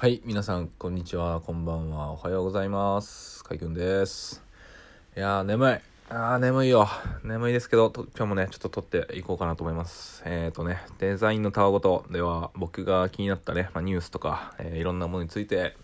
はい、皆さん、こんにちは、こんばんは、おはようございます。かいくんです。いやー、眠い。あー、眠いよ。眠いですけど、今日もね、ちょっと撮っていこうかなと思います。えーとね、デザインのたわごとでは、僕が気になったね、まあ、ニュースとか、えーいろんなものについて、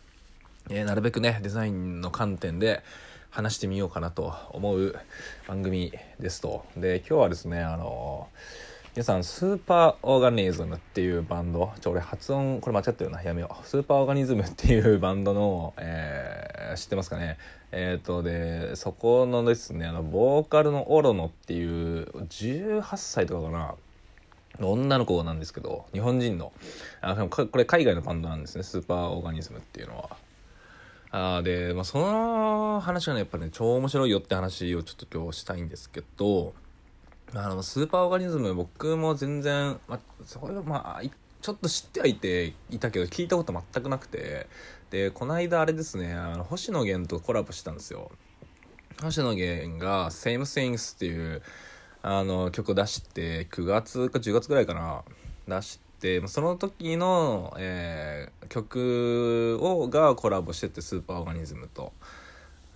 えーなるべくね、デザインの観点で話してみようかなと思う番組ですと。で、今日はですね、あのー皆さん、スーパーオーガニズムっていうバンド、ちょ、俺発音、これ間違ってるな、やめよう。スーパーオーガニズムっていうバンドの、えー知ってますかね？えっ、と、で、そこのですね、あの、ボーカルのオロノっていう、18歳とかかな、女の子なんですけど、日本人の、あでもこれ海外のバンドなんですね、スーパーオーガニズムっていうのは。あで、まあ、その話がね、やっぱね、超面白いよって話をちょっと今日したいんですけど、あの、スーパーオーガニズム、僕も全然、ま、それはまあ、ちょっと知ってはいていたけど、聞いたこと全くなくて、で、この間あれですね、あの星野源とコラボしたんですよ。星野源が Same Things っていうあの曲出して9月か10月ぐらいかな出してその時の、えー曲をがコラボしててスーパーオーガニズムと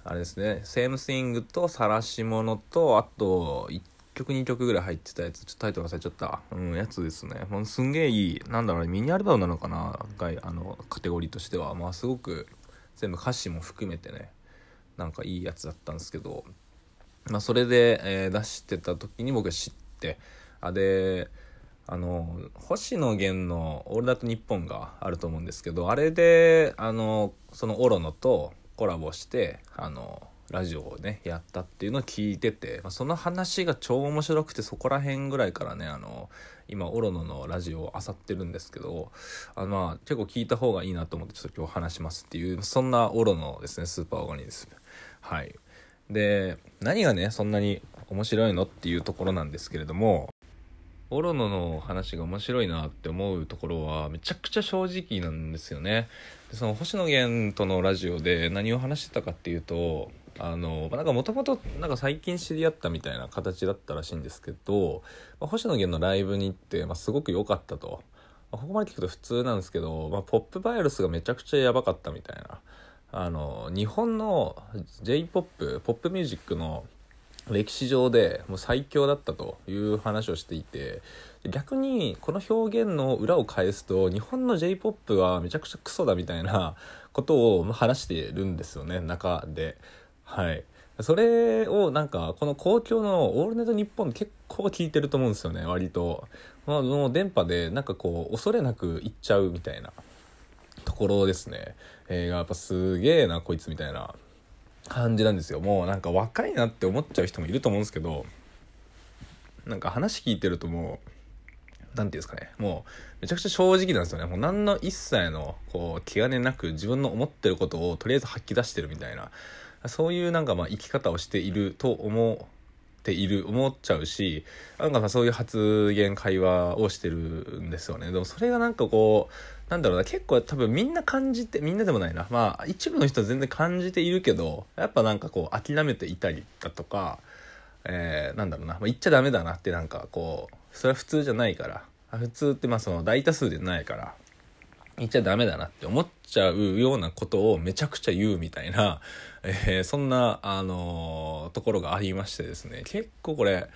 あれですね Same Thing と晒し者とあと曲2曲ぐらい入ってたやつちょっとタイトル忘れちゃった、うん、やつですね。もうすんげえいいなんだろうねミニアルバムなのかな？があのカテゴリーとしては。まあすごく全部歌詞も含めてねなんかいいやつだったんですけど、まあ、それで、えー出してた時に僕は知って。あであの星野源の「オールナイトニッポン」があると思うんですけどあれであのそのオロノとコラボしてあのラジオをねやったっていうのを聞いてて、まあ、その話が超面白くてそこら辺ぐらいからねあの今オロノのラジオを漁ってるんですけどあのまあ結構聞いた方がいいなと思ってちょっと今日話しますっていうそんなオロノですねスーパーオーガニズムはい。で何がねそんなに面白いのっていうところなんですけれどもオロノの話が面白いなって思うところはめちゃくちゃ正直なんですよね。でその星野源とのラジオで何を話してたかっていうとあのなんかもともとなんか最近知り合ったみたいな形だったらしいんですけど、まあ星野源のライブに行って、まあ、すごく良かったと、まあここまで聞くと普通なんですけど、まあ、ポップバイルスがめちゃくちゃやばかったみたいな。あの日本の j p o p ポップミュージックの歴史上でもう最強だったという話をしていて逆にこの表現の裏を返すと日本の j p o p はめちゃくちゃクソだみたいなことを話してるんですよね中で。はい。それをなんかこの公共の「オールナイトニッポン」結構聞いてると思うんですよね割と、まあ、もう電波でなんかこう恐れなく言っちゃうみたいなところですね、えーやっぱすげえなこいつみたいな感じなんですよ。もうなんか若いなって思っちゃう人もいると思うんですけどなんか話聞いてるともうなんていうんですかね。もうめちゃくちゃ正直なんですよね。もう何の一切のこう気兼ねなく自分の思ってることをとりあえず吐き出してるみたいなそういうなんかまあ生き方をしていると思っている思っちゃうしなんかまあそういう発言会話をしてるんですよね。でもそれがなんかこうなんだろうな結構多分みんな感じてみんなでもないな。まあ一部の人は全然感じているけどやっぱなんかこう諦めていたりだとかえーなんだろうな、まあ、言っちゃダメだなってなんかこうそれは普通じゃないから。普通ってまあその大多数でないから。言っちゃダメだなって思っちゃうようなことをめちゃくちゃ言うみたいな、えーそんな、あのーところがありましてですね。結構これ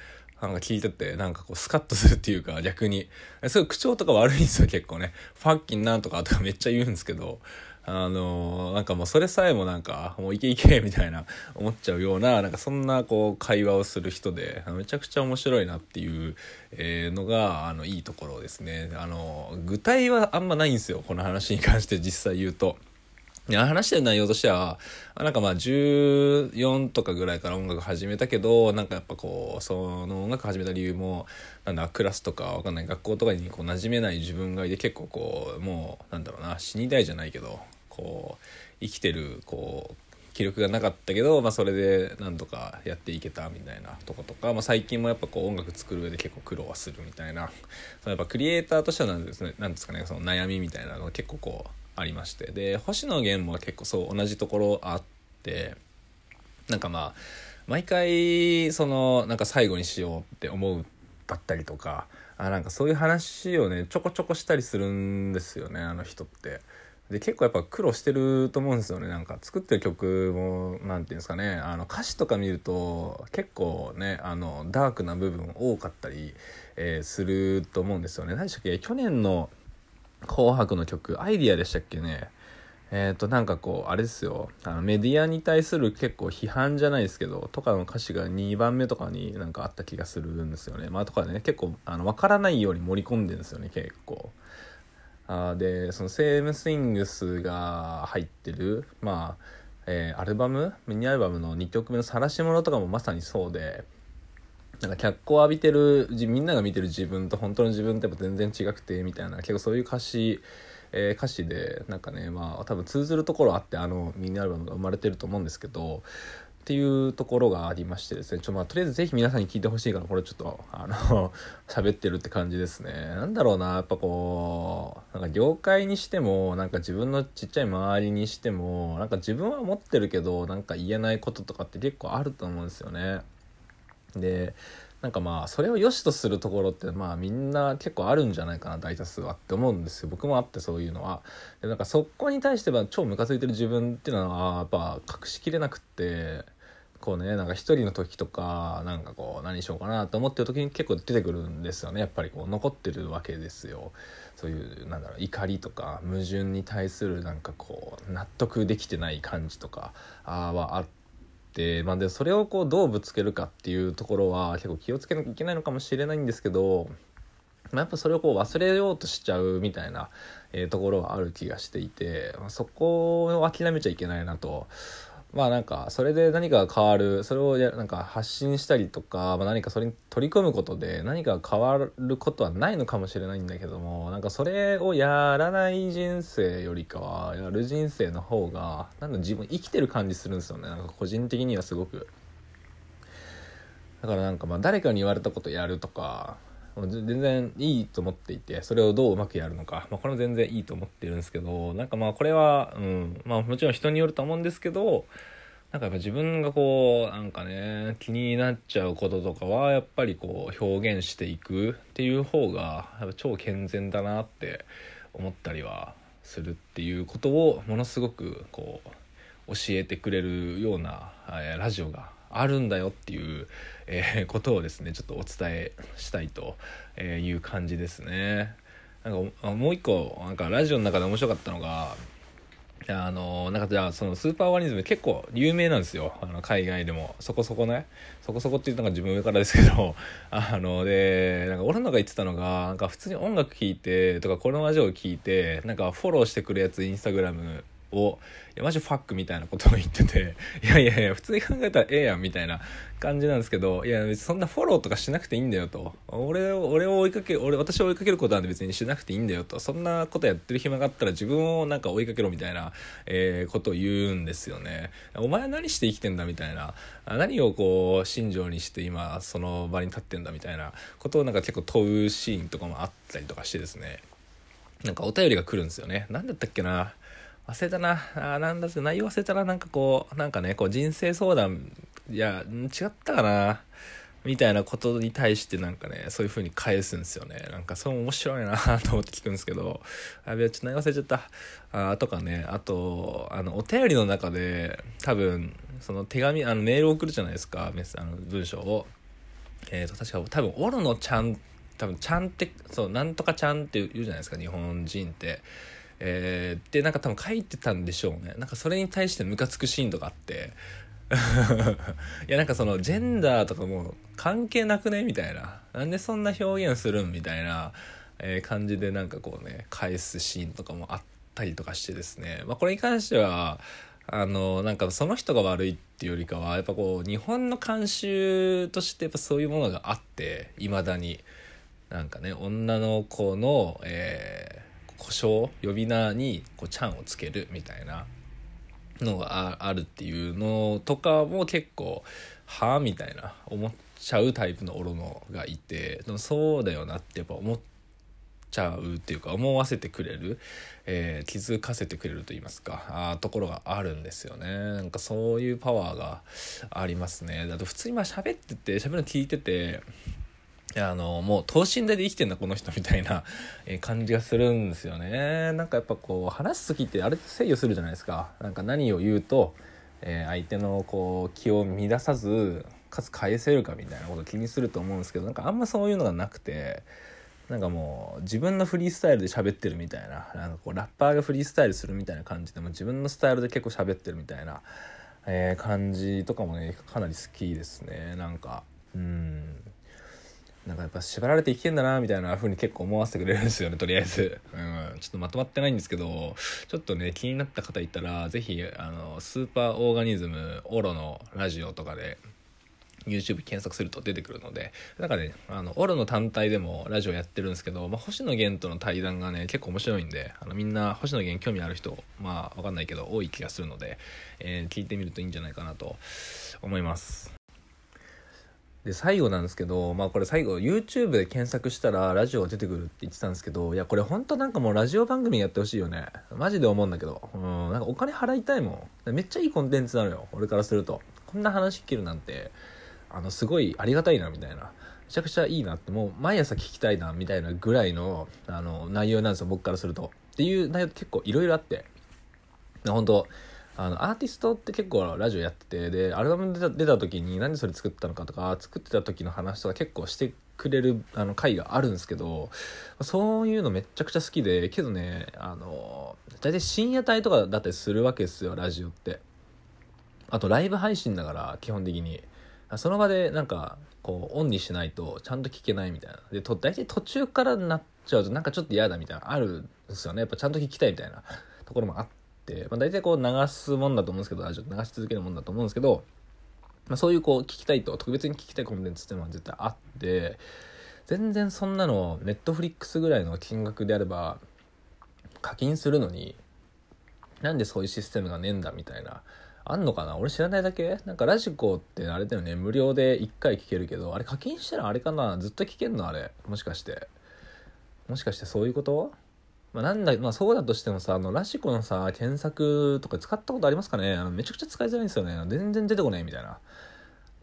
なんか聞いててなんかこうスカッとするっていうか 逆に。すごい口調とか悪いんですよ結構ね。ファッキンなんとかとかめっちゃ言うんですけど。あのーなんかもうそれさえもなんかもういけいけみたいな思っちゃうようななんかそんなこう会話をする人でめちゃくちゃ面白いなっていう、のがあのいいところですねあの具体はあんまないんですよこの話に関して実際言うと。話してる内容としてはなんかまあ14とかぐらいから音楽始めたけどなんかやっぱこうその音楽始めた理由もなんだクラスとかわかんない学校とかにこう馴染めない自分がいて結構こうもうなんだろうな死にたいじゃないけどこう生きてるこう気力がなかったけど、まあ、それでなんとかやっていけたみたいなとことか、まあ、最近もやっぱこう音楽作る上で結構苦労はするみたいなそのやっぱクリエイターとしてはなんです,、ね、なんですかねその悩みみたいなのが結構こうありましてで星野源も結構そう同じところあってなんかまあ毎回そのなんか最後にしようって思うだったりとかあなんかそういう話をねちょこちょこしたりするんですよねあの人って。で結構やっぱ苦労してると思うんですよね。なんか作ってる曲も何て言うんですかね。あの歌詞とか見ると結構ねあのダークな部分多かったり、えー、すると思うんですよね。何でしたっけ？去年の「紅白」の曲「アイディア」でしたっけね。えっ、ー、となんかこうあれですよ。あのメディアに対する結構批判じゃないですけどとかの歌詞が2番目とかになんかあった気がするんですよね。まあとかね結構あの分からないように盛り込んでるんですよね結構。あでそのセームスイングスが入ってるまあ、えー、アルバム？ミニアルバムの2曲目の「晒し者」とかもまさにそうでなんか脚光を浴びてるみんなが見てる自分と本当の自分ってやっぱ全然違くてみたいな結構そういう歌詞、えー、歌詞でなんかねまあ多分通ずるところあってあのミニアルバムが生まれてると思うんですけどっていうところがありましてですねちょまあとりあえずぜひ皆さんに聞いてほしいからこれちょっとあの 喋ってるって感じですね。なんだろうなやっぱこうなんか業界にしてもなんか自分のちっちゃい周りにしてもなんか自分は持ってるけどなんか言えないこととかって結構あると思うんですよね。でなんかまあそれを良しとするところってまあみんな結構あるんじゃないかな大多数はって思うんですよ。僕もあってそういうのは。でなんかそこに対しては超ムカついてる自分っていうのはやっぱ隠しきれなくってこうねなんか一人の時とかなんかこう何しようかなと思ってる時に結構出てくるんですよね。やっぱりこう残ってるわけですよ。そういうなんだろう怒りとか矛盾に対するなんかこう納得できてない感じとかあはあってまあでそれをこうどうぶつけるかっていうところは結構気をつけなきゃいけないのかもしれないんですけどまあ、やっぱそれをこう忘れようとしちゃうみたいな、え、ところはある気がしていて、ま、そこを諦めちゃいけないなとまあなんかそれで何かが変わるそれをやなんか発信したりとか、まあ、何かそれに取り組むことで何か変わることはないのかもしれないんだけどもなんかそれをやらない人生よりかはやる人生の方がなんか自分生きてる感じするんですよねなんか個人的にはすごく。だからなんかまあ誰かに言われたことやるとか全然いいと思っていてそれをどううまくやるのか、まあ、これも全然いいと思ってるんですけどなんかまあこれは、うん。まあ、もちろん人によると思うんですけどなんかやっぱ自分がこうなんかね気になっちゃうこととかはやっぱりこう表現していくっていう方がやっぱ超健全だなって思ったりはするっていうことをものすごくこう教えてくれるようなえラジオがあるんだよっていう、えー、ことをですねちょっとお伝えしたいという感じですね。なんかもう一個なんかラジオの中で面白かったのがあのなんかじゃあそのスーパーワニズム結構有名なんですよ。あの海外でも。そこそこね。そこそこっていうのが自分上からですけど あのでなんか俺のが言ってたのがなんか普通に音楽聴いてとかこのラジオを聴いてなんかフォローしてくるやつインスタグラムをいやマジファックみたいなことを言ってていやいやいや普通に考えたらええやんみたいな感じなんですけどいや別にそんなフォローとかしなくていいんだよと。俺を俺を追いかけ俺私を追いかけることなんて別にしなくていいんだよと。そんなことやってる暇があったら自分をなんか追いかけろみたいな、えー、ことを言うんですよね。お前は何して生きてんだみたいな。何をこう信条にして今その場に立ってんだみたいなことをなんか結構問うシーンとかもあったりとかしてですね。なんかお便りが来るんですよね。何だったっけな。忘れたな。あなんだっけ、内容忘れたらなんかこう、なんかね、こう人生相談、いや、違ったかな？みたいなことに対してなんかね、そういう風に返すんですよね。なんかそう面白いなと思って聞くんですけど、あ、べ、ちょっと内容忘れちゃった。あ、とかね、あと、あの、お便りの中で、多分、その手紙、あの、メール送るじゃないですか、メス、あの、文章を。えっ、ー、と、確か多分、オロのちゃん、多分、ちゃんって、そう、なんとかちゃんって言うじゃないですか、日本人って。えー、でなんか多分書いてたんでしょうね。なんかそれに対してムカつくシーンとかあって。いやなんかそのジェンダーとかも関係なくねみたいな。なんでそんな表現するんみたいな、えー、感じでなんかこうね返すシーンとかもあったりとかしてですね、まあ、これに関してはあのなんかその人が悪いっていうよりかはやっぱこう日本の慣習としてやっぱそういうものがあっていまだに。なんかね女の子の、えー故障呼び名にこうちゃんをつけるみたいなのがあるっていうのとかも結構はあみたいな思っちゃうタイプのオロノがいてでもそうだよなってやっぱ思っちゃうっていうか思わせてくれる、えー、気づかせてくれると言いますかあところがあるんですよね。なんかそういうパワーがありますね。だと普通に喋ってて喋るの聞いててあのもう等身大で生きてんだこの人みたいな感じがするんですよね。なんかやっぱこう話す時ってあれって制御するじゃないですか。なんか何を言うと、えー、相手のこう気を乱さずかつ返せるかみたいなこと気にすると思うんですけどなんかあんまそういうのがなくてなんかもう自分のフリースタイルで喋ってるみたいななんかこうラッパーがフリースタイルするみたいな感じでも自分のスタイルで結構喋ってるみたいな、えー、感じとかもねかなり好きですね。なんかうん。なんかやっぱ縛られて生きてんだなみたいな風に結構思わせてくれるんですよねとりあえず、うん、ちょっとまとまってないんですけどちょっとね気になった方いたら是非あのスーパーオーガニズムオロのラジオとかで YouTube 検索すると出てくるのでなんかねあのオロの単体でもラジオやってるんですけど、まあ、星野源との対談がね結構面白いんであのみんな星野源興味ある人まあ分かんないけど多い気がするので、えー、聞いてみるといいんじゃないかなと思いますで最後なんですけどまあこれ最後 YouTube で検索したらラジオが出てくるって言ってたんですけどいやこれ本当なんかもうラジオ番組やってほしいよね。マジで思うんだけど。うんなんかお金払いたいもん。めっちゃいいコンテンツなのよ。俺からすると。こんな話聞けるなんてあのすごいありがたいなみたいな。めちゃくちゃいいなって。もう毎朝聞きたいなみたいなぐらいのあの内容なんですよ。僕からすると。っていう内容結構いろいろあって。本当あのアーティストって結構ラジオやっててでアルバム出た出た時に何でそれ作ったのかとか作ってた時の話とか結構してくれるあの回があるんですけどそういうのめっちゃくちゃ好きでけどねあの大体深夜帯とかだったりするわけですよラジオって。あとライブ配信だから基本的に。その場でなんかこうオンにしないとちゃんと聞けないみたいな。でと大体途中からなっちゃうとなんかちょっと嫌だみたいなあるんですよね。やっぱちゃんと聞きたいみたいなところもあって、まあ、大体こう流すもんだと思うんですけどラジオ流し続けるもんだと思うんですけど、まあ、そういうこう聞きたいと特別に聞きたいコンテンツっていうのは絶対あって全然そんなのネットフリックスぐらいの金額であれば課金するのになんでそういうシステムがねえんだみたいなあんのかな？俺知らないだけ？なんかラジコってあれだよね。無料で1回聞けるけどあれ課金したらあれかな？ずっと聞けんの？あれ。もしかして。もしかしてそういうこと？まあ、なんだまあそうだとしてもさあのラジコのさ検索とか使ったことありますかね？あのめちゃくちゃ使いづらいんですよね。全然出てこないみたいな。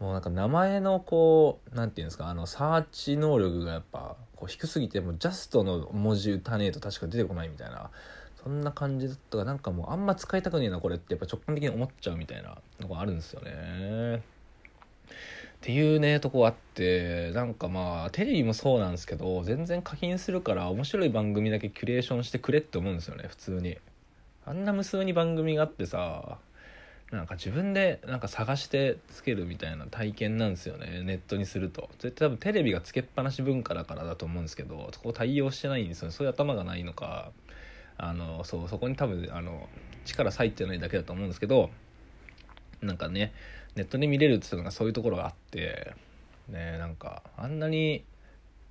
もうなんか名前のこう何て言うんですか？あのサーチ能力がやっぱこう低すぎてもうジャストの文字打たねえと確か出てこないみたいな。そんな感じだったかなんかもうあんま使いたくねえなこれってやっぱ直感的に思っちゃうみたいなのがあるんですよね。っていうねとこあってなんかまあテレビもそうなんですけど全然課金するから面白い番組だけキュレーションしてくれって思うんですよね普通に。あんな無数に番組があってさなんか自分でなんか探してつけるみたいな体験なんですよねネットにすると絶対多分テレビがつけっぱなし文化だからだと思うんですけどそこ対応してないんですよねそういう頭がないのかあのそうそこに多分あの力割いてないだけだと思うんですけどなんかねネットで見れるっていうのがそういうところがあってねなんかあんなに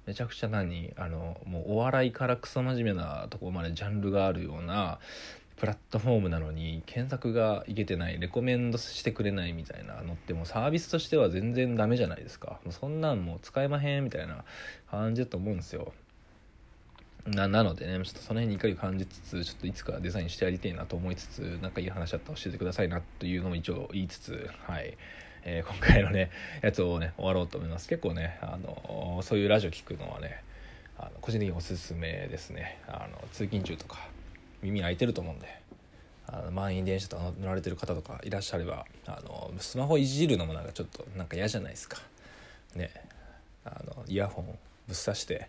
めちゃくちゃ何あのもうお笑いからクソ真面目なとこまでジャンルがあるようなプラットフォームなのに検索がいけてないレコメンドしてくれないみたいなのってもうサービスとしては全然ダメじゃないですか。もうそんなんもう使えまへんみたいな感じだと思うんですよ。ななのでねちょっとその辺に怒りを感じつつちょっといつかデザインしてやりたいなと思いつつ何かいい話あったら教えてくださいなというのも一応言いつつはい、えー、今回のねやつをね終わろうと思います。結構ねあのそういうラジオ聞くのはねあの個人的におすすめですね。あの通勤中とか耳開いてると思うんであの満員電車とか乗られてる方とかいらっしゃればあのスマホいじるのもなんかちょっとなんか嫌じゃないですか。ね。あのイヤホンぶっ刺して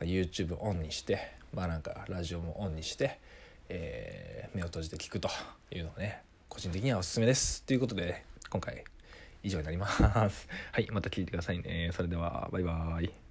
YouTube オンにしてまあなんかラジオもオンにして、えー、目を閉じて聞くというのをね個人的にはおすすめです。ということで、今回以上になります。はいまた聞いてくださいね。それではバイバーイ。